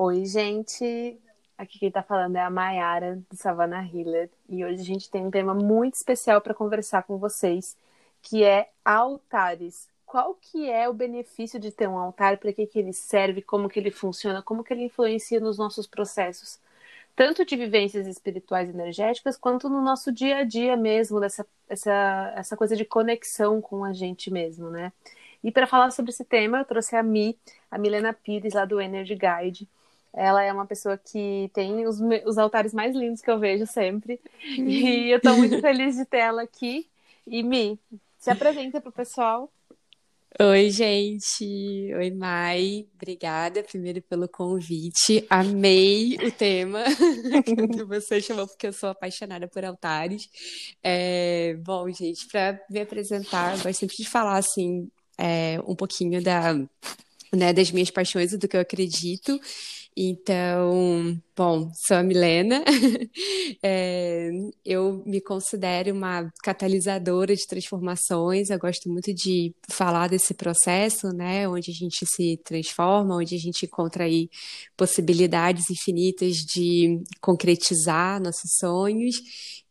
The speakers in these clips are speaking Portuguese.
Oi, gente. Aqui quem tá falando é a Mayara do Savannah Hiller e hoje a gente tem um tema muito especial para conversar com vocês, que é altares. Qual que é o benefício de ter um altar? Para que, que ele serve? Como que ele funciona? Como que ele influencia nos nossos processos? Tanto de vivências espirituais e energéticas, quanto no nosso dia a dia mesmo, dessa essa, essa coisa de conexão com a gente mesmo, né? E para falar sobre esse tema, eu trouxe a Mi, a Milena Pires, lá do Energy Guide. Ela é uma pessoa que tem os, os altares mais lindos que eu vejo sempre. E eu estou muito feliz de ter ela aqui. E Mi, se apresenta para o pessoal. Oi, gente. Oi, Mai. Obrigada primeiro pelo convite. Amei o tema que você chamou, porque eu sou apaixonada por altares. É, bom, gente, para me apresentar, eu gosto sempre de falar assim é, um pouquinho da, né, das minhas paixões e do que eu acredito. Então, bom, sou a Milena, é, eu me considero uma catalisadora de transformações, eu gosto muito de falar desse processo, né, onde a gente se transforma, onde a gente encontra aí possibilidades infinitas de concretizar nossos sonhos,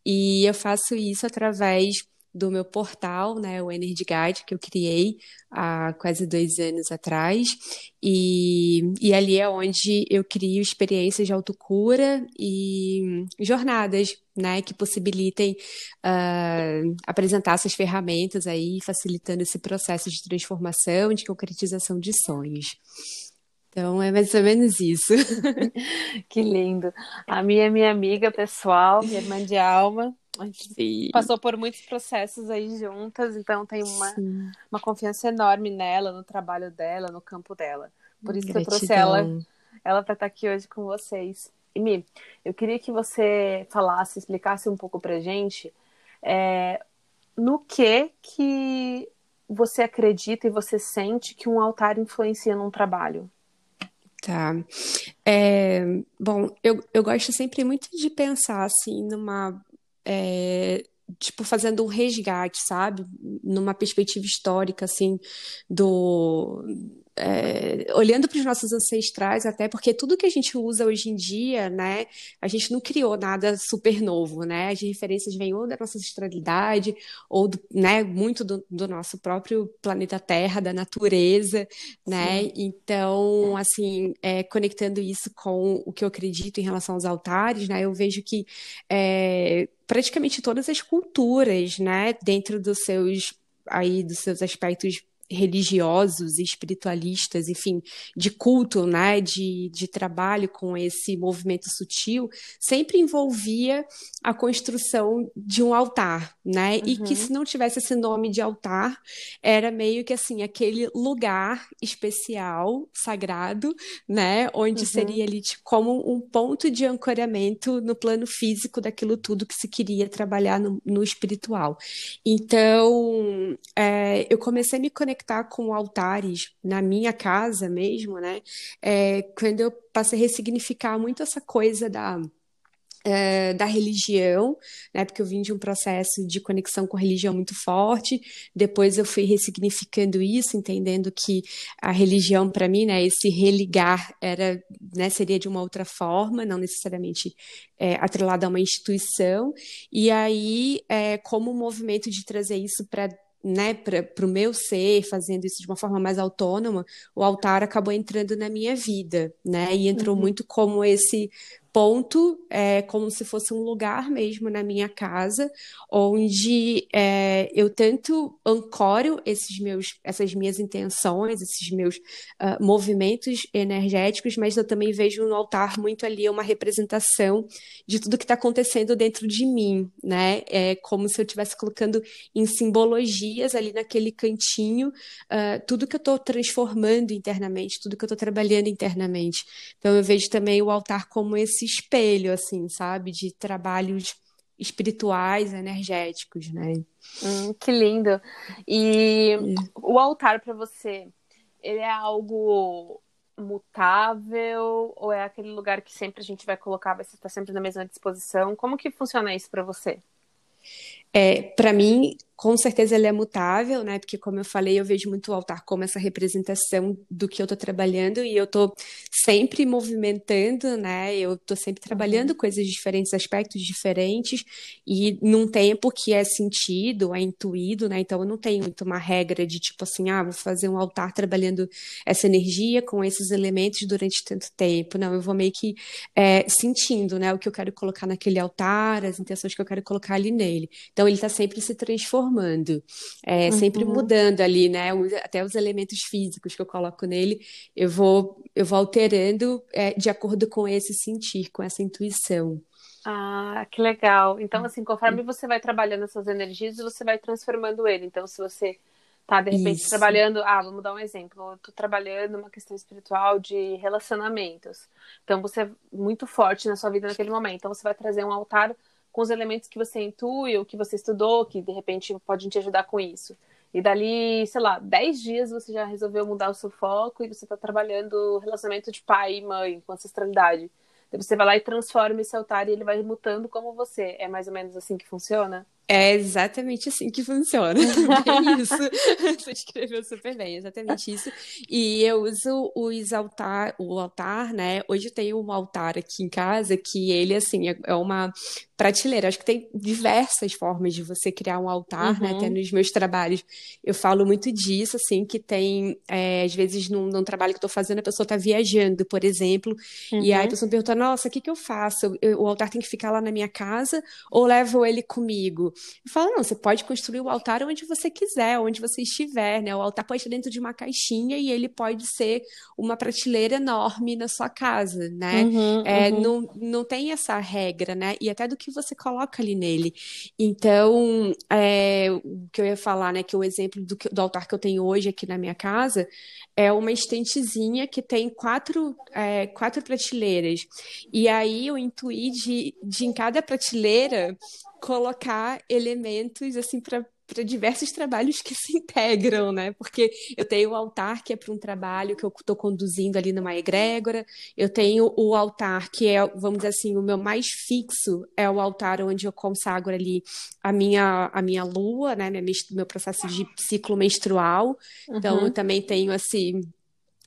e eu faço isso através do meu portal, né, o Energy Guide, que eu criei há quase dois anos atrás. E, e ali é onde eu crio experiências de autocura e jornadas, né, que possibilitem uh, apresentar essas ferramentas aí, facilitando esse processo de transformação, de concretização de sonhos. Então é mais ou menos isso. que lindo. A minha é minha amiga pessoal, minha irmã de alma. A gente Sim. passou por muitos processos aí juntas, então tem uma, uma confiança enorme nela, no trabalho dela, no campo dela. Por isso Gratidão. que eu trouxe ela, ela para estar aqui hoje com vocês. E Mi, eu queria que você falasse, explicasse um pouco pra gente é, no que que você acredita e você sente que um altar influencia num trabalho. Tá. É, bom, eu, eu gosto sempre muito de pensar assim numa é, tipo, fazendo um resgate, sabe? Numa perspectiva histórica, assim, do. É, olhando para os nossos ancestrais, até porque tudo que a gente usa hoje em dia, né, a gente não criou nada super novo, né? As referências vêm ou da nossa ancestralidade, ou do, né, muito do, do, nosso próprio planeta Terra, da natureza, né? Sim. Então, assim, é, conectando isso com o que eu acredito em relação aos altares, né, eu vejo que é, praticamente todas as culturas, né, dentro dos seus aí dos seus aspectos religiosos, espiritualistas, enfim, de culto, né, de, de trabalho com esse movimento sutil, sempre envolvia a construção de um altar, né, uhum. e que uhum. se não tivesse esse nome de altar, era meio que assim, aquele lugar especial, sagrado, né, onde uhum. seria ali tipo, como um ponto de ancoramento no plano físico daquilo tudo que se queria trabalhar no, no espiritual. Então, é, eu comecei a me conectar conectar com altares na minha casa mesmo, né? É, quando eu passei a ressignificar muito essa coisa da é, da religião, né, porque eu vim de um processo de conexão com a religião muito forte. Depois eu fui ressignificando isso, entendendo que a religião para mim, né, esse religar era, né, seria de uma outra forma, não necessariamente é, atrelado a uma instituição. E aí, é, como movimento de trazer isso para né, para o meu ser, fazendo isso de uma forma mais autônoma, o altar acabou entrando na minha vida, né? E entrou uhum. muito como esse ponto, é, como se fosse um lugar mesmo na minha casa, onde é, eu tanto ancoro esses meus, essas minhas intenções, esses meus uh, movimentos energéticos, mas eu também vejo no altar muito ali uma representação de tudo que está acontecendo dentro de mim, né? É como se eu estivesse colocando em simbologias ali naquele cantinho uh, tudo que eu estou transformando internamente, tudo que eu estou trabalhando internamente. Então eu vejo também o altar como esse espelho, assim, sabe? De trabalhos espirituais, energéticos, né? Hum, que lindo. E é. o altar para você, ele é algo mutável ou é aquele lugar que sempre a gente vai colocar, vai estar sempre na mesma disposição? Como que funciona isso para você? É, para mim, com certeza ele é mutável, né? Porque, como eu falei, eu vejo muito o altar como essa representação do que eu estou trabalhando e eu estou sempre movimentando, né? Eu estou sempre trabalhando uhum. coisas diferentes, aspectos diferentes e num tempo que é sentido, é intuído, né? Então eu não tenho muito uma regra de tipo assim, ah, vou fazer um altar trabalhando essa energia com esses elementos durante tanto tempo. Não, eu vou meio que é, sentindo, né? O que eu quero colocar naquele altar, as intenções que eu quero colocar ali nele. Então ele está sempre se transformando transformando, é, uhum. sempre mudando ali, né? Até os elementos físicos que eu coloco nele, eu vou, eu vou alterando é, de acordo com esse sentir, com essa intuição. Ah, que legal. Então, assim, conforme você vai trabalhando essas energias, você vai transformando ele. Então, se você tá, de repente, Isso. trabalhando. Ah, vamos dar um exemplo. Eu tô trabalhando uma questão espiritual de relacionamentos. Então, você é muito forte na sua vida naquele momento. Então, você vai trazer um altar com os elementos que você intui ou que você estudou, que de repente podem te ajudar com isso. E dali, sei lá, 10 dias você já resolveu mudar o seu foco e você está trabalhando relacionamento de pai e mãe, com ancestralidade. Daí você vai lá e transforma esse altar e ele vai mutando como você. É mais ou menos assim que funciona? É exatamente assim que funciona. É isso. Você escreveu super bem, exatamente isso. E eu uso os altar, o altar, né? Hoje eu tenho um altar aqui em casa que ele, assim, é, é uma prateleira. Acho que tem diversas formas de você criar um altar, uhum. né? Até nos meus trabalhos eu falo muito disso, assim, que tem, é, às vezes, num, num, trabalho que eu tô fazendo, a pessoa tá viajando, por exemplo, uhum. e aí a uhum. pessoa pergunta, nossa, o que que eu faço? Eu, o altar tem que ficar lá na minha casa ou levo ele comigo? Eu falo, não, você pode construir o altar onde você quiser, onde você estiver, né? O altar pode estar dentro de uma caixinha e ele pode ser uma prateleira enorme na sua casa, né? Uhum, é, uhum. Não, não tem essa regra, né? E até do que você coloca ali nele. Então, é, o que eu ia falar, né? Que o exemplo do, do altar que eu tenho hoje aqui na minha casa é uma estentezinha que tem quatro, é, quatro prateleiras. E aí eu intuí de, de em cada prateleira colocar elementos assim para para diversos trabalhos que se integram, né? Porque eu tenho o altar que é para um trabalho que eu estou conduzindo ali numa egrégora, eu tenho o altar que é, vamos dizer assim, o meu mais fixo é o altar onde eu consagro ali a minha a minha lua, né? Meu, meu processo de ciclo menstrual. Então uhum. eu também tenho assim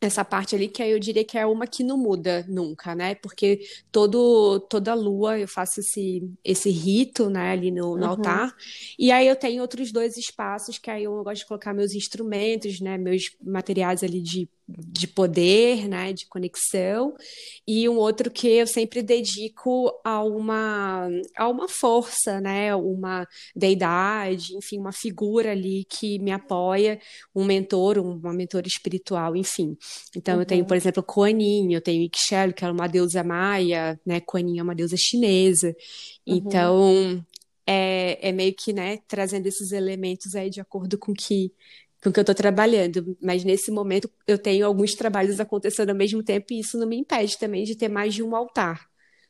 essa parte ali que eu diria que é uma que não muda nunca, né? Porque todo toda lua eu faço esse esse rito, né, ali no, no uhum. altar. E aí eu tenho outros dois espaços que aí eu gosto de colocar meus instrumentos, né, meus materiais ali de de poder, né, de conexão, e um outro que eu sempre dedico a uma, a uma força, né, uma deidade, enfim, uma figura ali que me apoia, um mentor, uma mentora espiritual, enfim. Então uhum. eu tenho, por uhum. exemplo, Kuan eu tenho Ixchel, que é uma deusa maia, né, Kuan é uma deusa chinesa. Uhum. Então, é, é meio que, né, trazendo esses elementos aí de acordo com que com que eu estou trabalhando, mas nesse momento eu tenho alguns trabalhos acontecendo ao mesmo tempo e isso não me impede também de ter mais de um altar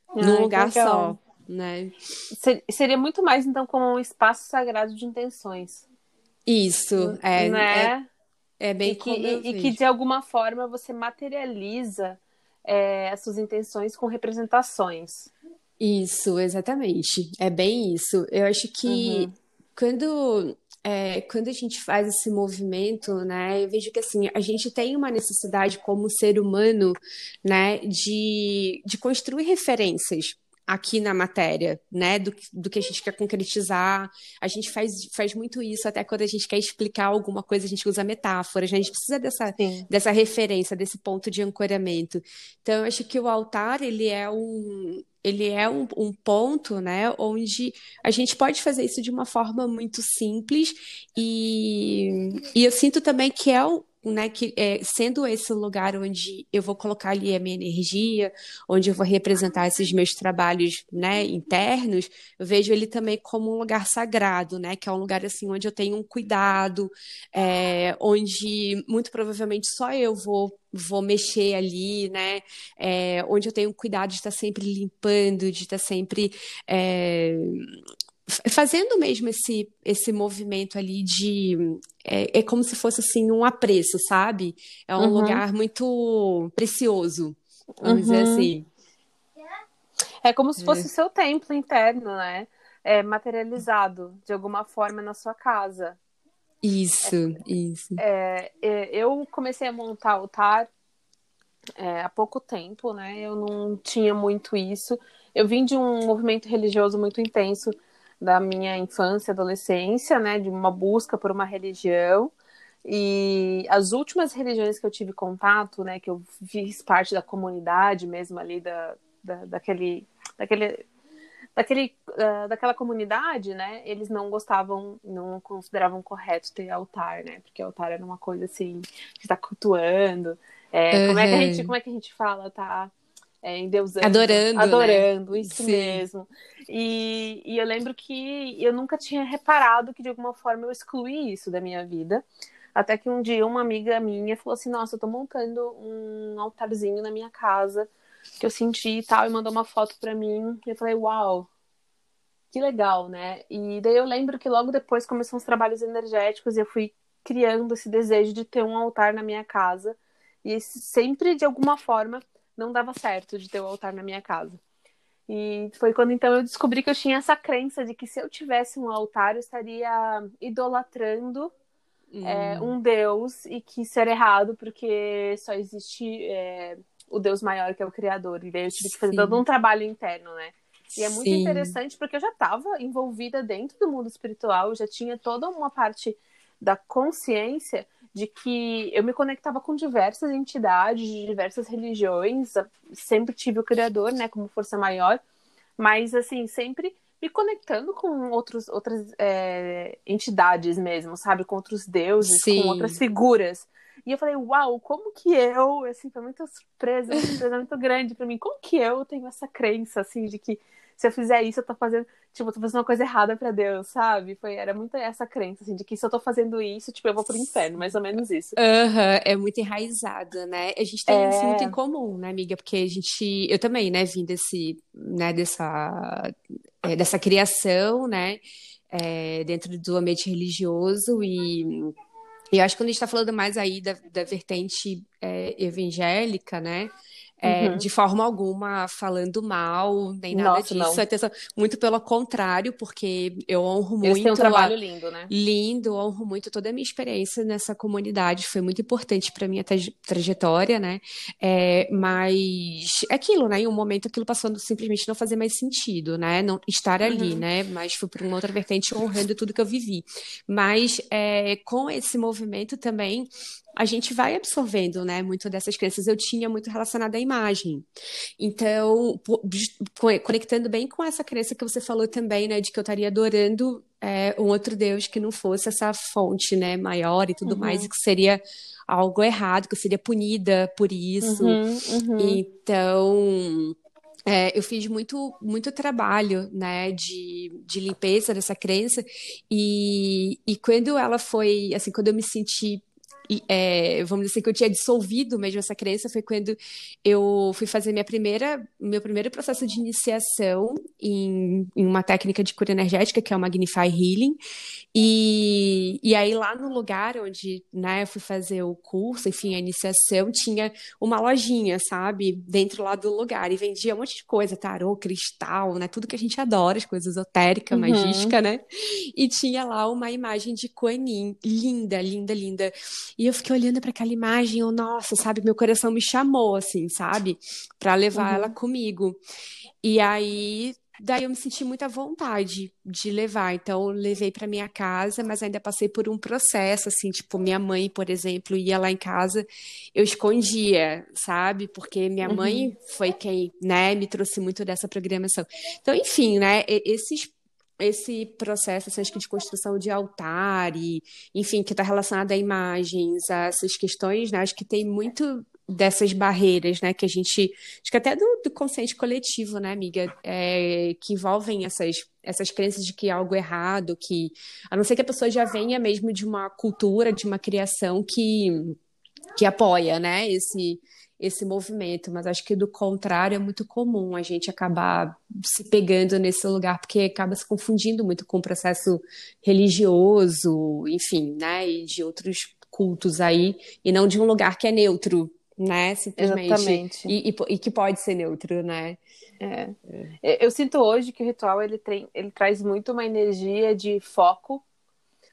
ah, num lugar legal. só, né? Seria muito mais então como um espaço sagrado de intenções. Isso, é, né? é, é bem e que, e, e, que de alguma forma você materializa é, as suas intenções com representações. Isso, exatamente. É bem isso. Eu acho que uhum. quando é, quando a gente faz esse movimento, né, eu vejo que assim, a gente tem uma necessidade como ser humano, né, de, de construir referências aqui na matéria, né, do, do que a gente quer concretizar. A gente faz, faz muito isso até quando a gente quer explicar alguma coisa, a gente usa metáforas, né? a gente precisa dessa, dessa referência, desse ponto de ancoramento. Então, eu acho que o altar, ele é um, ele é um, um, ponto, né, onde a gente pode fazer isso de uma forma muito simples e, e eu sinto também que é um, né, que é, sendo esse lugar onde eu vou colocar ali a minha energia, onde eu vou representar esses meus trabalhos, né, internos, eu vejo ele também como um lugar sagrado, né, que é um lugar assim onde eu tenho um cuidado, é, onde muito provavelmente só eu vou vou mexer ali, né? É, onde eu tenho cuidado de estar sempre limpando, de estar sempre é, fazendo mesmo esse, esse movimento ali de. É, é, como se fosse assim um apreço, sabe? É um uhum. lugar muito precioso, vamos uhum. dizer assim. É como se fosse o é. seu templo interno, né? é, materializado de alguma forma na sua casa. Isso, é, isso. É, é, eu comecei a montar altar é, há pouco tempo, né? Eu não tinha muito isso. Eu vim de um movimento religioso muito intenso da minha infância, adolescência, né? De uma busca por uma religião. E as últimas religiões que eu tive contato, né? Que eu fiz parte da comunidade mesmo ali, da, da daquele, daquele daquele, uh, daquela comunidade, né, eles não gostavam, não consideravam correto ter altar, né, porque altar era uma coisa assim, que está cultuando, é, uhum. como, é que a gente, como é que a gente fala, tá é, endeusando. Adorando, né? Adorando, né? isso Sim. mesmo. E, e eu lembro que eu nunca tinha reparado que de alguma forma eu excluí isso da minha vida. Até que um dia uma amiga minha falou assim: Nossa, eu tô montando um altarzinho na minha casa que eu senti e tal, e mandou uma foto para mim. E eu falei: Uau, que legal, né? E daí eu lembro que logo depois começaram os trabalhos energéticos e eu fui criando esse desejo de ter um altar na minha casa. E sempre, de alguma forma, não dava certo de ter o um altar na minha casa. E foi quando então eu descobri que eu tinha essa crença de que se eu tivesse um altar, eu estaria idolatrando hum. é, um Deus e que isso era errado porque só existe é, o Deus maior que é o Criador. E daí eu tive que fazer Sim. todo um trabalho interno, né? E é muito Sim. interessante porque eu já estava envolvida dentro do mundo espiritual, eu já tinha toda uma parte da consciência de que eu me conectava com diversas entidades, de diversas religiões, sempre tive o Criador, né, como força maior, mas assim, sempre me conectando com outros, outras é, entidades mesmo, sabe? Com outros deuses, Sim. com outras figuras. E eu falei, uau, como que eu, assim, foi muita surpresa, uma surpresa muito grande para mim, como que eu tenho essa crença, assim, de que se eu fizer isso, eu tô fazendo, tipo, eu tô fazendo uma coisa errada para Deus, sabe? Foi, era muito essa crença, assim, de que se eu tô fazendo isso, tipo, eu vou pro inferno, mais ou menos isso. Aham, uhum, é muito enraizada, né? A gente tem é... isso muito em comum, né, amiga? Porque a gente, eu também, né, vim desse, né, dessa, é, dessa criação, né, é, dentro do ambiente religioso e e eu acho que quando a gente está falando mais aí da, da vertente é, evangélica, né? É, uhum. de forma alguma falando mal, nem nada Nossa, disso. Atenção, muito pelo contrário, porque eu honro Eles muito. Têm um trabalho a... lindo, né? Lindo, honro muito toda a minha experiência nessa comunidade. Foi muito importante para minha trajetória, né? É, mas é aquilo, né? Em um momento aquilo passou a simplesmente não fazer mais sentido, né? Não estar ali, uhum. né? Mas fui por uma outra vertente honrando tudo que eu vivi. Mas é, com esse movimento também a gente vai absorvendo, né, muito dessas crenças. Eu tinha muito relacionado à imagem. Então, conectando bem com essa crença que você falou também, né, de que eu estaria adorando é, um outro Deus que não fosse essa fonte, né, maior e tudo uhum. mais, e que seria algo errado, que eu seria punida por isso. Uhum, uhum. Então, é, eu fiz muito, muito trabalho, né, de, de limpeza dessa crença e, e quando ela foi, assim, quando eu me senti é, vamos dizer assim, que eu tinha dissolvido mesmo essa crença foi quando eu fui fazer minha primeira, meu primeiro processo de iniciação em, em uma técnica de cura energética, que é o Magnify Healing. E, e aí lá no lugar onde né, eu fui fazer o curso, enfim, a iniciação, tinha uma lojinha, sabe? Dentro lá do lugar. E vendia um monte de coisa, tarô, cristal, né? Tudo que a gente adora, as coisas esotéricas, uhum. magística, né? E tinha lá uma imagem de Kuan Yin, linda, linda, linda. E eu fiquei olhando para aquela imagem, eu, nossa, sabe, meu coração me chamou, assim, sabe, para levar uhum. ela comigo. E aí, daí eu me senti muita vontade de levar, então eu levei para minha casa, mas ainda passei por um processo, assim, tipo, minha mãe, por exemplo, ia lá em casa, eu escondia, sabe, porque minha uhum. mãe foi quem, né, me trouxe muito dessa programação. Então, enfim, né, esses esse processo que de construção de altar e, enfim, que está relacionado a imagens, a essas questões, né? Acho que tem muito dessas barreiras, né? Que a gente, acho que até do, do consciente coletivo, né, amiga, é, que envolvem essas essas crenças de que é algo errado, que a não ser que a pessoa já venha mesmo de uma cultura, de uma criação que que apoia, né? Esse esse movimento, mas acho que do contrário é muito comum a gente acabar se pegando nesse lugar, porque acaba se confundindo muito com o processo religioso, enfim, né, e de outros cultos aí, e não de um lugar que é neutro, né? Simplesmente. Exatamente. E, e, e que pode ser neutro, né? É. é. Eu sinto hoje que o ritual ele, tem, ele traz muito uma energia de foco,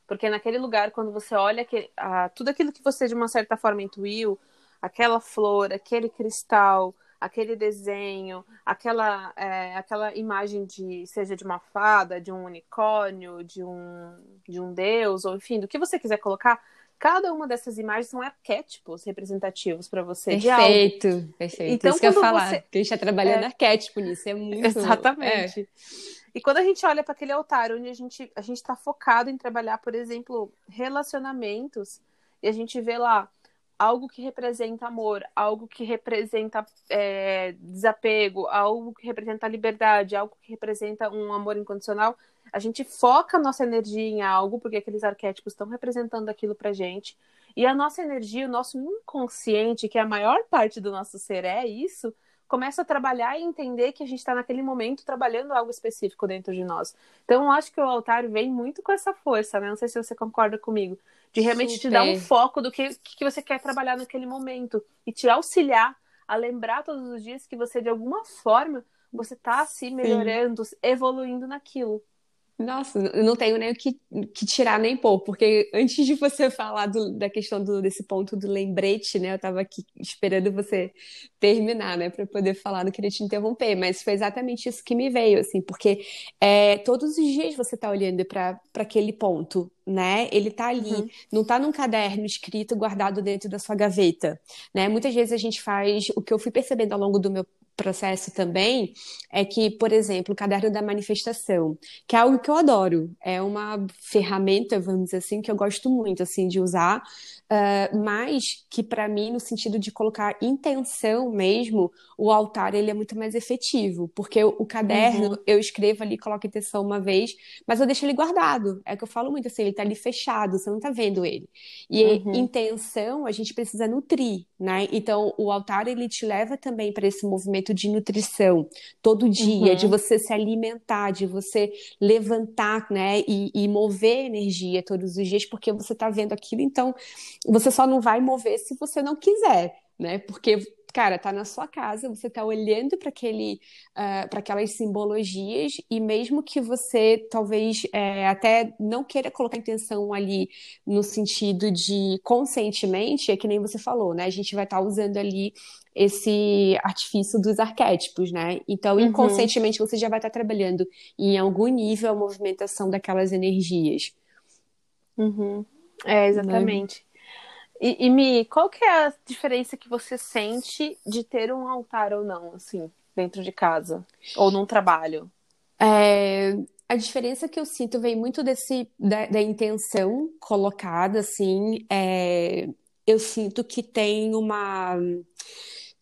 porque naquele lugar, quando você olha que, a, tudo aquilo que você de uma certa forma intuiu, aquela flor, aquele cristal, aquele desenho, aquela, é, aquela imagem de seja de uma fada, de um unicórnio, de um, de um deus, ou enfim, do que você quiser colocar, cada uma dessas imagens são arquétipos representativos para você. Perfeito, perfeito. Então, Isso que eu ia falar, você... que a gente está trabalhando é... arquétipo nisso, é muito... Exatamente. É. E quando a gente olha para aquele altar onde a gente a gente está focado em trabalhar, por exemplo, relacionamentos, e a gente vê lá algo que representa amor, algo que representa é, desapego, algo que representa liberdade, algo que representa um amor incondicional, a gente foca a nossa energia em algo, porque aqueles arquétipos estão representando aquilo pra gente. E a nossa energia, o nosso inconsciente, que é a maior parte do nosso ser, é isso, começa a trabalhar e entender que a gente está naquele momento trabalhando algo específico dentro de nós. Então, eu acho que o altar vem muito com essa força, né? Não sei se você concorda comigo de realmente Super. te dar um foco do que, que você quer trabalhar naquele momento e te auxiliar a lembrar todos os dias que você, de alguma forma, você está se melhorando, Sim. evoluindo naquilo. Nossa, eu não tenho nem o que, que tirar nem pôr, porque antes de você falar do, da questão do, desse ponto do lembrete, né, eu estava aqui esperando você terminar, né, para poder falar, não queria te interromper, mas foi exatamente isso que me veio, assim, porque é, todos os dias você está olhando para aquele ponto, né? Ele tá ali, uhum. não tá num caderno escrito guardado dentro da sua gaveta, né? Muitas vezes a gente faz o que eu fui percebendo ao longo do meu processo também é que, por exemplo, o caderno da manifestação, que é algo que eu adoro, é uma ferramenta, vamos dizer assim, que eu gosto muito assim de usar, uh, mas que para mim, no sentido de colocar intenção mesmo, o altar ele é muito mais efetivo, porque o, o caderno uhum. eu escrevo ali, coloco intenção uma vez, mas eu deixo ele guardado. É o que eu falo muito assim, ele tá ali fechado, você não tá vendo ele. E uhum. intenção a gente precisa nutrir, né? Então o altar ele te leva também para esse movimento de nutrição todo dia, uhum. de você se alimentar, de você levantar, né? E, e mover energia todos os dias, porque você tá vendo aquilo, então você só não vai mover se você não quiser, né? Porque cara, tá na sua casa, você tá olhando para aquele, uh, para aquelas simbologias e mesmo que você talvez é, até não queira colocar intenção ali no sentido de conscientemente, é que nem você falou, né? A gente vai estar tá usando ali esse artifício dos arquétipos, né? Então, uhum. inconscientemente, você já vai estar tá trabalhando em algum nível a movimentação daquelas energias. Uhum. É, exatamente. E, e Mi, qual que é a diferença que você sente de ter um altar ou não, assim, dentro de casa? Ou num trabalho? É, a diferença que eu sinto vem muito desse da, da intenção colocada, assim. É, eu sinto que tem uma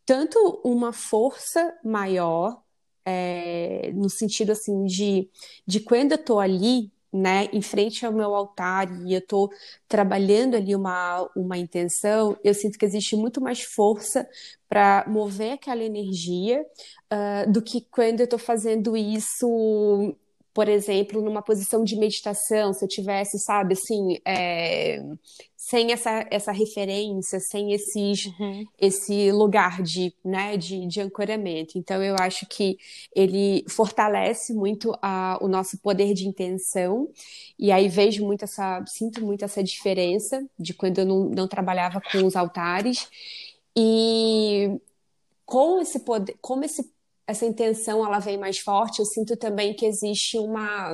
tanto uma força maior é, no sentido assim de, de quando eu tô ali né, em frente ao meu altar e eu estou trabalhando ali uma, uma intenção, eu sinto que existe muito mais força para mover aquela energia uh, do que quando eu estou fazendo isso por exemplo, numa posição de meditação, se eu tivesse, sabe, assim, é, sem essa, essa referência, sem esses, uhum. esse lugar de, né, de, de ancoramento. Então, eu acho que ele fortalece muito a, o nosso poder de intenção, e aí vejo muito essa, sinto muito essa diferença de quando eu não, não trabalhava com os altares, e com esse poder, como esse, essa intenção ela vem mais forte, eu sinto também que existe uma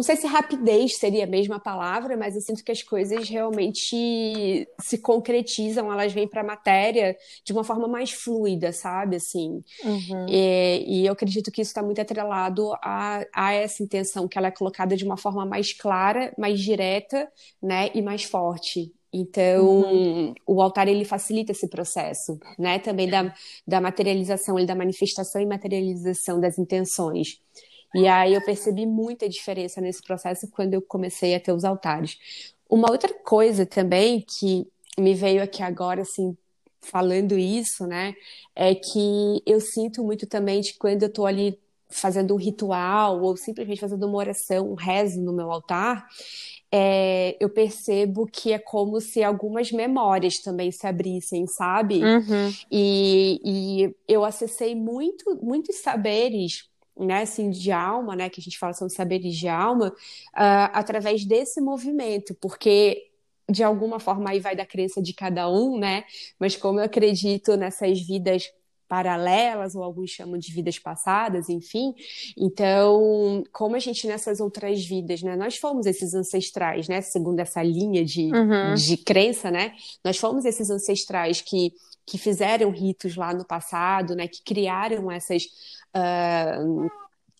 não sei se rapidez seria a mesma palavra, mas eu sinto que as coisas realmente se concretizam, elas vêm para a matéria de uma forma mais fluida, sabe? Assim. Uhum. E, e, eu acredito que isso está muito atrelado a, a essa intenção, que ela é colocada de uma forma mais clara, mais direta, né? E mais forte. Então, uhum. o altar ele facilita esse processo, né? Também da, da materialização, da manifestação e materialização das intenções. E aí eu percebi muita diferença nesse processo quando eu comecei a ter os altares. Uma outra coisa também que me veio aqui agora, assim, falando isso, né, é que eu sinto muito também de quando eu tô ali fazendo um ritual ou simplesmente fazendo uma oração, um rezo no meu altar, é, eu percebo que é como se algumas memórias também se abrissem, sabe? Uhum. E, e eu acessei muito, muitos saberes né, assim, de alma, né, que a gente fala são saberes de alma, uh, através desse movimento, porque de alguma forma aí vai da crença de cada um, né, mas como eu acredito nessas vidas paralelas, ou alguns chamam de vidas passadas, enfim. Então, como a gente nessas outras vidas, né, nós fomos esses ancestrais, né, segundo essa linha de, uhum. de crença, né, nós fomos esses ancestrais que, que fizeram ritos lá no passado, né, que criaram essas. Uh,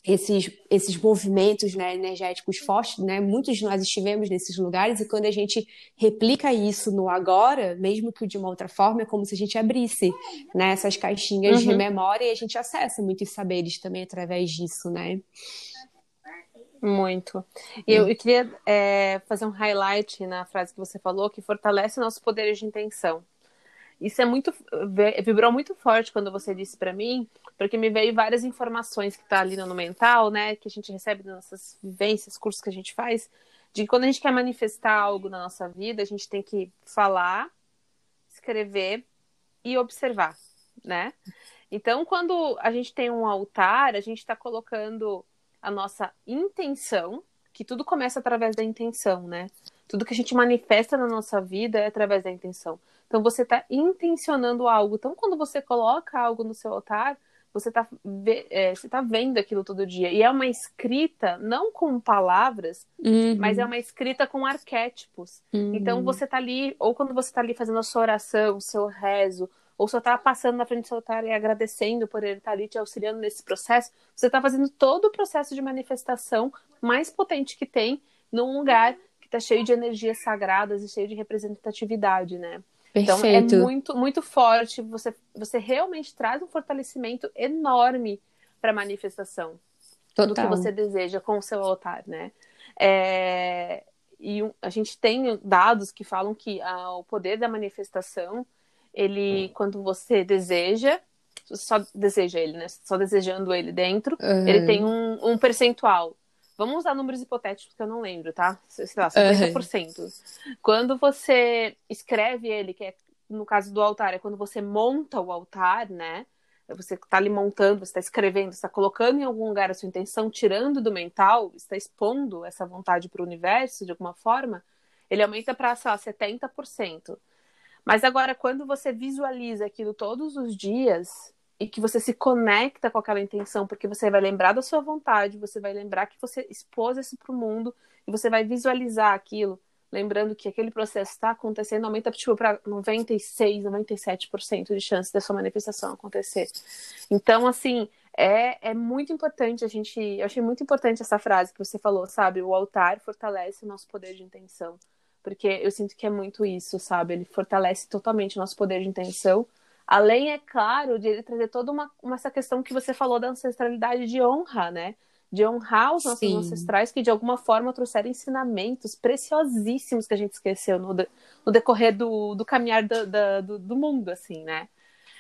esses, esses movimentos né, energéticos fortes, né? Muitos de nós estivemos nesses lugares e quando a gente replica isso no agora, mesmo que de uma outra forma, é como se a gente abrisse né, essas caixinhas uhum. de memória e a gente acessa muitos saberes também através disso, né? Muito. E eu, eu queria é, fazer um highlight na frase que você falou, que fortalece nossos poderes de intenção. Isso é muito vibrou muito forte quando você disse para mim, porque me veio várias informações que tá ali no mental, né, que a gente recebe das nossas vivências, cursos que a gente faz, de que quando a gente quer manifestar algo na nossa vida, a gente tem que falar, escrever e observar, né? Então, quando a gente tem um altar, a gente está colocando a nossa intenção, que tudo começa através da intenção, né? Tudo que a gente manifesta na nossa vida é através da intenção. Então você está intencionando algo. Então quando você coloca algo no seu altar, você está é, você tá vendo aquilo todo dia. E é uma escrita, não com palavras, uhum. mas é uma escrita com arquétipos. Uhum. Então você está ali, ou quando você está ali fazendo a sua oração, o seu rezo, ou só está passando na frente do seu altar e agradecendo por ele estar tá ali te auxiliando nesse processo, você está fazendo todo o processo de manifestação mais potente que tem num lugar está cheio de energias sagradas e cheio de representatividade, né? Perfeito. Então é muito, muito forte. Você, você realmente traz um fortalecimento enorme para a manifestação Total. do que você deseja com o seu altar, né? É, e a gente tem dados que falam que ah, o poder da manifestação, ele, quando você deseja, só deseja ele, né? Só desejando ele dentro, uhum. ele tem um, um percentual Vamos usar números hipotéticos que eu não lembro, tá? Sei lá, 50%. Uhum. Quando você escreve ele, que é no caso do altar, é quando você monta o altar, né? Você está ali montando, você está escrevendo, está colocando em algum lugar a sua intenção, tirando do mental, está expondo essa vontade para o universo de alguma forma, ele aumenta para, sei lá, 70%. Mas agora, quando você visualiza aquilo todos os dias, e que você se conecta com aquela intenção, porque você vai lembrar da sua vontade, você vai lembrar que você expôs isso para o mundo e você vai visualizar aquilo, lembrando que aquele processo está acontecendo, aumenta tipo, para 96, 97% de chance da sua manifestação acontecer. Então, assim, é, é muito importante a gente. Eu achei muito importante essa frase que você falou, sabe? O altar fortalece o nosso poder de intenção. Porque eu sinto que é muito isso, sabe? Ele fortalece totalmente o nosso poder de intenção Além, é claro, de ele trazer toda uma, uma, essa questão que você falou da ancestralidade de honra, né? De honrar os nossos Sim. ancestrais que de alguma forma trouxeram ensinamentos preciosíssimos que a gente esqueceu no, de, no decorrer do, do caminhar do, do, do mundo, assim, né?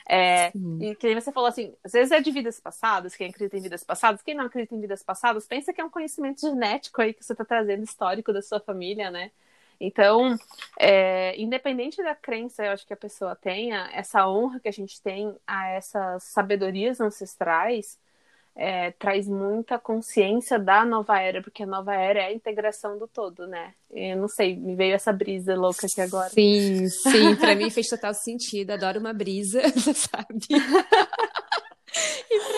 É, e que você falou assim, às vezes é de vidas passadas, quem acredita em vidas passadas, quem não acredita em vidas passadas, pensa que é um conhecimento genético aí que você está trazendo histórico da sua família, né? Então, é, independente da crença, eu acho que a pessoa tenha, essa honra que a gente tem a essas sabedorias ancestrais é, traz muita consciência da nova era, porque a nova era é a integração do todo, né? Eu não sei, me veio essa brisa louca aqui agora. Sim, sim, para mim fez total sentido. Adoro uma brisa, sabe?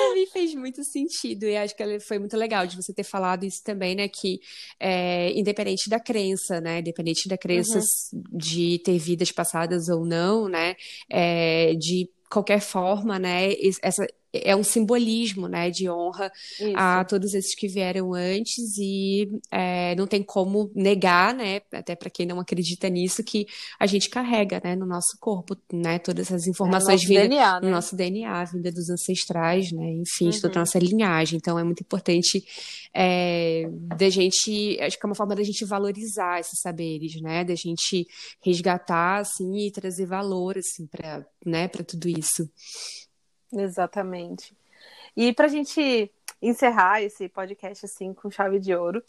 Para mim fez muito sentido, e acho que foi muito legal de você ter falado isso também, né? Que é, independente da crença, né? Independente da crença uhum. de ter vidas passadas ou não, né? É, de qualquer forma, né? Essa, é um simbolismo, né, de honra Isso. a todos esses que vieram antes e é, não tem como negar, né, até para quem não acredita nisso, que a gente carrega, né, no nosso corpo, né, todas essas informações é vindo DNA, né? no nosso DNA, vinda dos ancestrais, né, enfim, uhum. toda a nossa linhagem. Então é muito importante é, da gente, acho que é uma forma da gente valorizar esses saberes, né, da gente resgatar, assim, e trazer valor, assim, para, né, para tudo isso. Exatamente. E para a gente encerrar esse podcast assim com chave de ouro,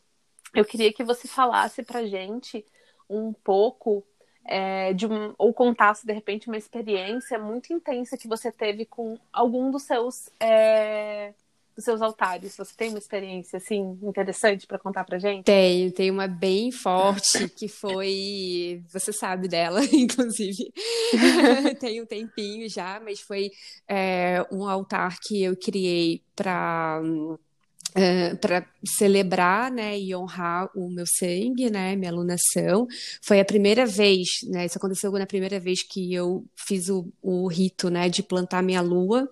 eu queria que você falasse pra gente um pouco é, de um, ou contasse de repente uma experiência muito intensa que você teve com algum dos seus é, dos seus altares. Você tem uma experiência assim interessante para contar pra gente? Tenho, tenho uma bem forte que foi, você sabe dela, inclusive. tem um tempinho já, mas foi é, um altar que eu criei para Para celebrar né, e honrar o meu sangue, né, minha alunação. Foi a primeira vez, né, isso aconteceu na primeira vez que eu fiz o, o rito né, de plantar minha lua.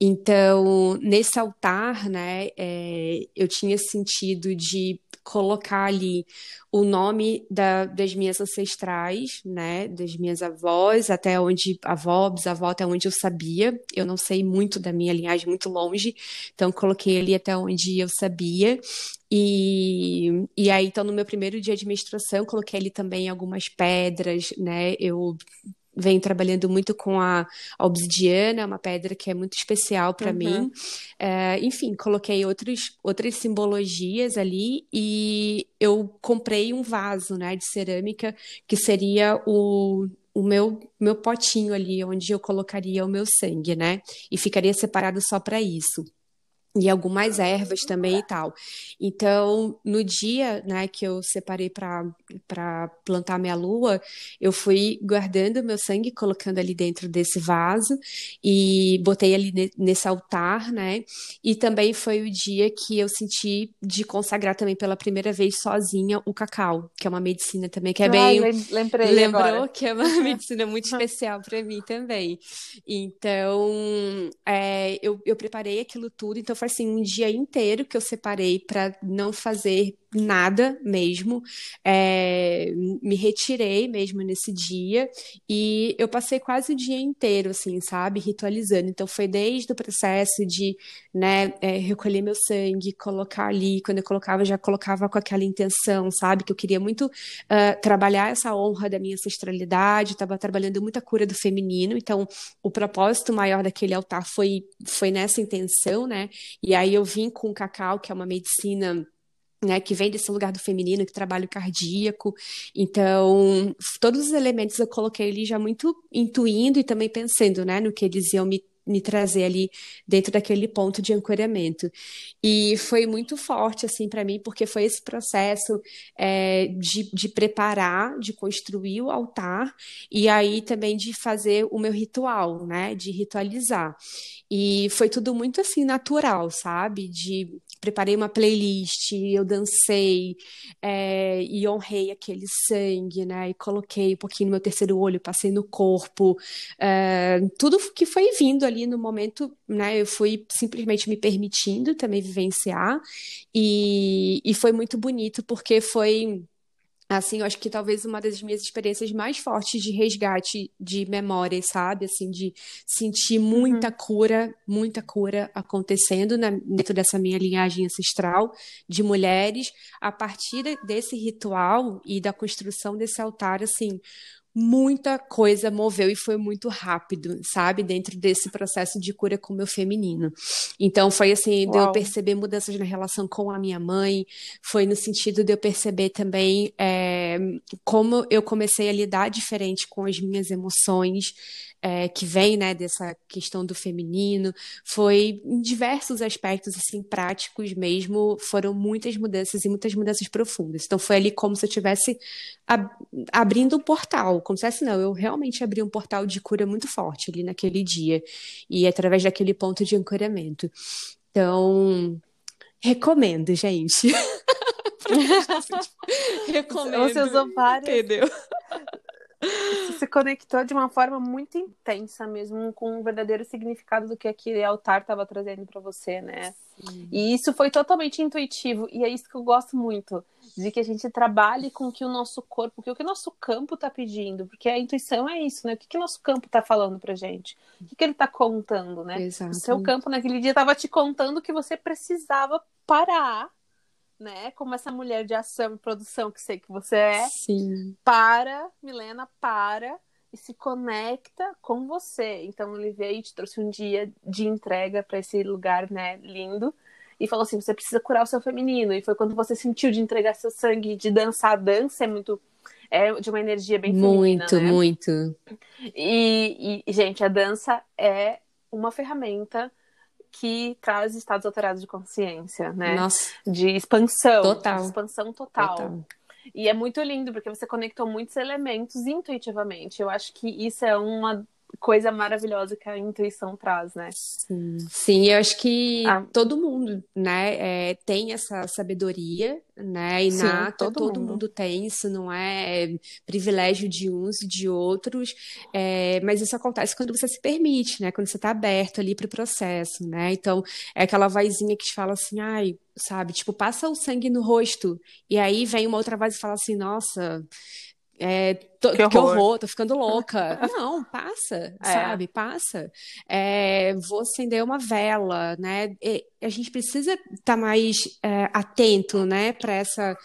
Então, nesse altar, né, é, eu tinha sentido de colocar ali o nome da, das minhas ancestrais, né, das minhas avós, até onde avó, bisavó, até onde eu sabia. Eu não sei muito da minha linhagem, muito longe, então coloquei ali até onde eu sabia. E, e aí, então, no meu primeiro dia de menstruação, coloquei ali também algumas pedras, né? Eu venho trabalhando muito com a, obsidiana, uma pedra que é muito especial para uhum. mim. É, enfim, coloquei outros, outras simbologias ali e eu comprei um vaso né, de cerâmica que seria o, o meu, meu potinho ali, onde eu colocaria o meu sangue, né? E ficaria separado só para isso e algumas ervas também e tal. Então, no dia, né, que eu separei para plantar minha lua, eu fui guardando meu sangue, colocando ali dentro desse vaso e botei ali nesse altar, né? E também foi o dia que eu senti de consagrar também pela primeira vez sozinha o cacau, que é uma medicina também que é bem lembrei lembrou agora. que é uma medicina muito especial para mim também. Então, é, eu, eu preparei aquilo tudo, então foi assim um dia inteiro que eu separei para não fazer nada mesmo. É, me retirei mesmo nesse dia e eu passei quase o dia inteiro, assim, sabe, ritualizando. Então foi desde o processo de, né, é, recolher meu sangue, colocar ali. Quando eu colocava, já colocava com aquela intenção, sabe, que eu queria muito uh, trabalhar essa honra da minha ancestralidade. Estava trabalhando muita cura do feminino. Então o propósito maior daquele altar foi foi nessa intenção, né? E aí eu vim com o cacau, que é uma medicina né, que vem desse lugar do feminino, que trabalha o cardíaco. Então, todos os elementos eu coloquei ali já muito intuindo e também pensando, né, no que eles iam me me trazer ali dentro daquele ponto de ancoramento. E foi muito forte, assim, para mim, porque foi esse processo é, de, de preparar, de construir o altar, e aí também de fazer o meu ritual, né, de ritualizar. E foi tudo muito, assim, natural, sabe? De preparei uma playlist, eu dancei é, e honrei aquele sangue, né? E coloquei um pouquinho no meu terceiro olho, passei no corpo, é, tudo que foi vindo ali no momento, né? Eu fui simplesmente me permitindo também vivenciar e, e foi muito bonito porque foi assim, eu acho que talvez uma das minhas experiências mais fortes de resgate de memória, sabe? Assim, de sentir muita uhum. cura, muita cura acontecendo na, dentro dessa minha linhagem ancestral de mulheres, a partir desse ritual e da construção desse altar, assim, muita coisa moveu e foi muito rápido, sabe? Dentro desse processo de cura com o meu feminino. Então foi assim, Uau. de eu perceber mudanças na relação com a minha mãe, foi no sentido de eu perceber também é, como eu comecei a lidar diferente com as minhas emoções, é, que vem né, dessa questão do feminino, foi em diversos aspectos assim práticos mesmo, foram muitas mudanças e muitas mudanças profundas. Então foi ali como se eu estivesse ab abrindo um portal, como se fosse, não, eu realmente abri um portal de cura muito forte ali naquele dia, e através daquele ponto de ancoramento. Então, recomendo, gente. recomendo. Você usou várias. Entendeu? Você se conectou de uma forma muito intensa mesmo, com um verdadeiro significado do que aquele altar estava trazendo para você, né? Sim. E isso foi totalmente intuitivo, e é isso que eu gosto muito, de que a gente trabalhe com o que o nosso corpo, o que o nosso campo está pedindo, porque a intuição é isso, né? O que, que o nosso campo está falando pra gente? O que, que ele está contando, né? Exato. O seu campo naquele dia estava te contando que você precisava parar né? Como essa mulher de ação e produção que sei que você é. Sim. Para, Milena, para e se conecta com você. Então ele veio e te trouxe um dia de entrega para esse lugar, né, lindo. e falou assim: você precisa curar o seu feminino. E foi quando você sentiu de entregar seu sangue, de dançar. A dança é muito. É de uma energia bem muito, feminina. Muito, né? muito. E, e, gente, a dança é uma ferramenta que traz estados alterados de consciência, né? Nossa. De expansão. Total. De expansão total. Total. E é muito lindo, porque você conectou muitos elementos intuitivamente. Eu acho que isso é uma coisa maravilhosa que a intuição traz, né? Sim, Sim eu acho que Ah. todo mundo, né, é, tem essa sabedoria, né, inata, todo todo, mundo. mundo. tem, isso não é privilégio de uns e de outros, é, mas isso acontece quando você se permite, né, quando você está aberto ali para o processo, né, então é aquela vozinha que te fala assim, ai, sabe, tipo, passa o sangue no rosto, e aí vem uma outra voz e fala assim, nossa, é, tô- Que que horror. horror, tô ficando louca. Não, passa, É. sabe? Passa. É, vou acender uma vela, né? E a gente precisa estar mais é, atento, né, para essa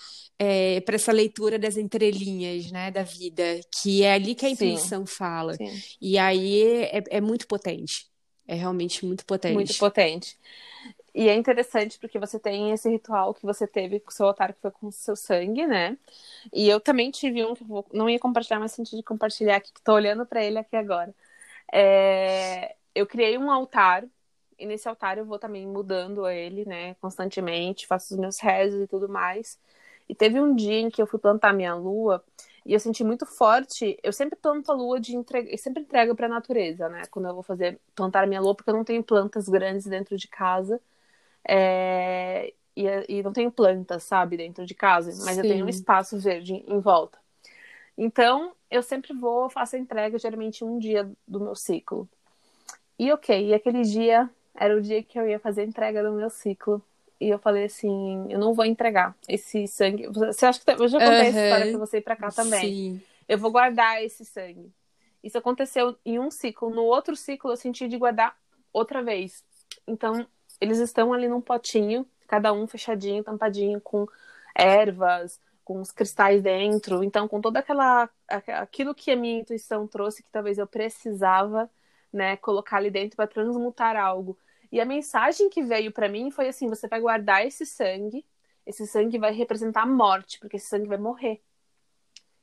é, para essa leitura das entrelinhas, né, da vida, que é ali que a Sim. intuição fala. Sim. E aí é, é muito potente. É realmente muito potente. Muito potente. E é interessante porque você tem esse ritual que você teve com o seu altar, que foi com o seu sangue, né? E eu também tive um que eu não ia compartilhar, mas senti de compartilhar aqui, que tô olhando para ele aqui agora. É, Eu criei um altar, e nesse altar eu vou também mudando ele, né, constantemente, faço os meus rezos e tudo mais. E teve um dia em que eu fui plantar minha lua e eu senti muito forte. Eu sempre planto a lua de entrega, eu sempre entrego para a natureza, né? Quando eu vou fazer plantar minha lua, porque eu não tenho plantas grandes dentro de casa. É, E, e não tenho plantas, sabe, dentro de casa, mas eu tenho um Sim. espaço verde em volta. Então, eu sempre vou, faço a entrega geralmente um dia do meu ciclo. E ok, e aquele dia era o dia que eu ia fazer a entrega do meu ciclo. E eu falei assim, eu não vou entregar esse sangue. Você acha que eu já contei essa Aham. história pra você ir pra cá também? Sim. Eu vou guardar esse sangue. Isso aconteceu em um ciclo. No outro ciclo, eu senti de guardar outra vez. Então, eles estão ali num potinho, cada um fechadinho, tampadinho, com ervas, com os cristais dentro. Então, com toda aquela. aquilo que a minha intuição trouxe, que talvez eu precisava, né, colocar ali dentro para transmutar algo. E a mensagem que veio para mim foi assim: você vai guardar esse sangue, esse sangue vai representar a morte, porque esse sangue vai morrer.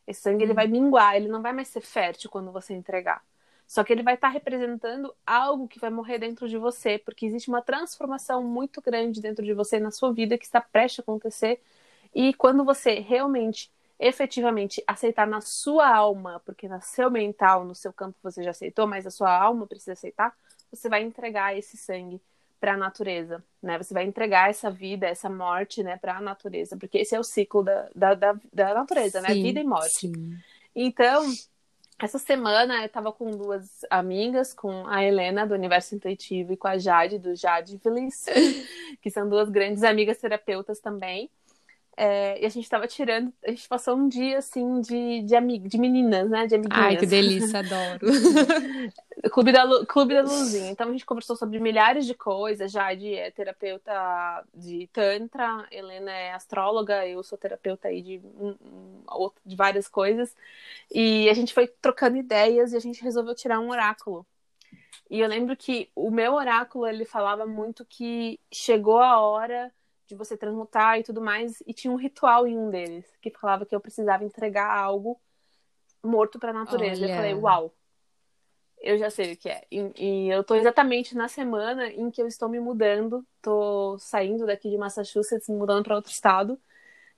Esse sangue ele vai minguar, ele não vai mais ser fértil quando você entregar. Só que ele vai estar representando algo que vai morrer dentro de você, porque existe uma transformação muito grande dentro de você na sua vida que está prestes a acontecer. E quando você realmente, efetivamente aceitar na sua alma, porque no seu mental, no seu campo você já aceitou, mas a sua alma precisa aceitar, você vai entregar esse sangue para a natureza, né? Você vai entregar essa vida, essa morte, né, para a natureza, porque esse é o ciclo da, da, da, da natureza, né? Sim, Vida e morte. sim. Então, essa semana eu tava com duas amigas, com a Helena do Universo Intuitivo e com a Jade do Jade Feliz, que são duas grandes amigas terapeutas também. É, e a gente tava tirando, a gente passou um dia assim de, de, amig, de meninas, né? De amiguinhas. Ai, que delícia, adoro. Clube da, Lu- Clube da Luzinha. Então a gente conversou sobre milhares de coisas. Jade é terapeuta de Tantra, Helena é astróloga, eu sou terapeuta aí de, de várias coisas. E a gente foi trocando ideias e a gente resolveu tirar um oráculo. E eu lembro que o meu oráculo ele falava muito que chegou a hora de você transmutar e tudo mais, e tinha um ritual em um deles que falava que eu precisava entregar algo morto para a natureza. Eu falei, uau, eu já sei o que é. E, e eu tô exatamente na semana em que eu estou me mudando, tô saindo daqui de Massachusetts, me mudando para outro estado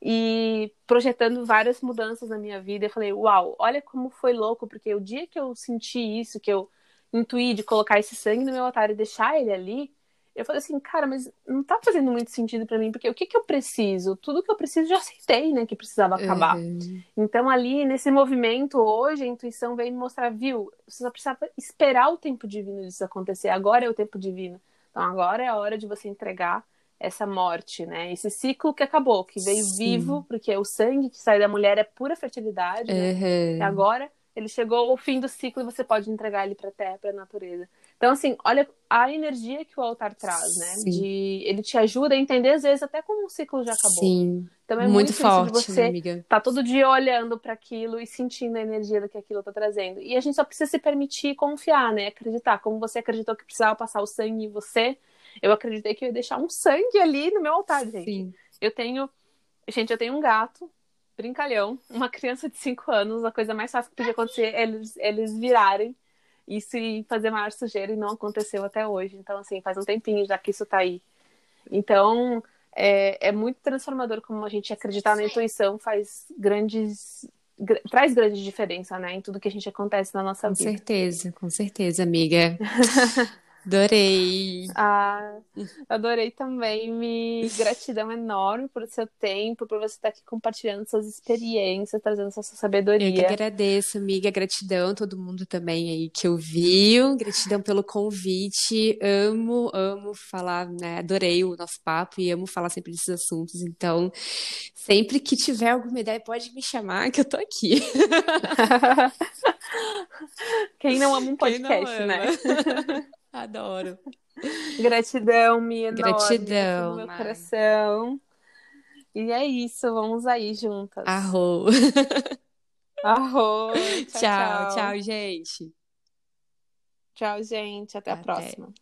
e projetando várias mudanças na minha vida. Eu falei, uau, olha como foi louco, porque o dia que eu senti isso, que eu intuí de colocar esse sangue no meu altar e deixar ele ali, eu falei assim, cara, mas não tá fazendo muito sentido para mim, porque o que que eu preciso? Tudo que eu preciso já aceitei, né, que precisava acabar. Uhum. Então, ali, nesse movimento, hoje, a intuição veio me mostrar, viu? Você só precisava esperar o tempo divino disso acontecer. Agora é o tempo divino. Então, agora é a hora de você entregar essa morte, né? Esse ciclo que acabou, que veio Sim. vivo, porque o sangue que sai da mulher é pura fertilidade, né? Uhum. E agora ele chegou ao fim do ciclo e você pode entregar ele para a terra, para a natureza. Então, assim, olha a energia que o altar traz, né? Sim. De, ele te ajuda a entender, às vezes, até como um ciclo já acabou. Sim. Então, é muito, muito forte, de você amiga. tá todo dia olhando para aquilo e sentindo a energia do que aquilo tá trazendo. E a gente só precisa se permitir confiar, né? Acreditar. Como você acreditou que precisava passar o sangue em você, eu acreditei que eu ia deixar um sangue ali no meu altar, gente. Sim. Eu tenho. Gente, eu tenho um gato, brincalhão, uma criança de 5 anos, a coisa mais fácil que podia acontecer é eles, eles virarem isso e fazer maior sujeira e não aconteceu até hoje. Então, assim, faz um tempinho já que isso tá aí. Então, é, é muito transformador como a gente acreditar na intuição faz grandes traz grande diferença, né, em tudo que a gente acontece na nossa com vida. Com certeza, com certeza, amiga. Adorei. Ah, adorei também. Me gratidão enorme por seu tempo, por você estar aqui compartilhando suas experiências, trazendo sua sabedoria. Eu que agradeço, amiga. Gratidão a todo mundo também aí que ouviu. Gratidão pelo convite. Amo, amo falar, né? Adorei o nosso papo e amo falar sempre desses assuntos. Então, sempre que tiver alguma ideia, pode me chamar que eu tô aqui. Quem não ama um podcast, né? Adoro. Gratidão, minha Gratidão, no meu coração. E é isso, vamos aí juntas. Arro. Arro. Tchau, tchau, tchau, gente. Tchau, gente. Até, Até. a próxima.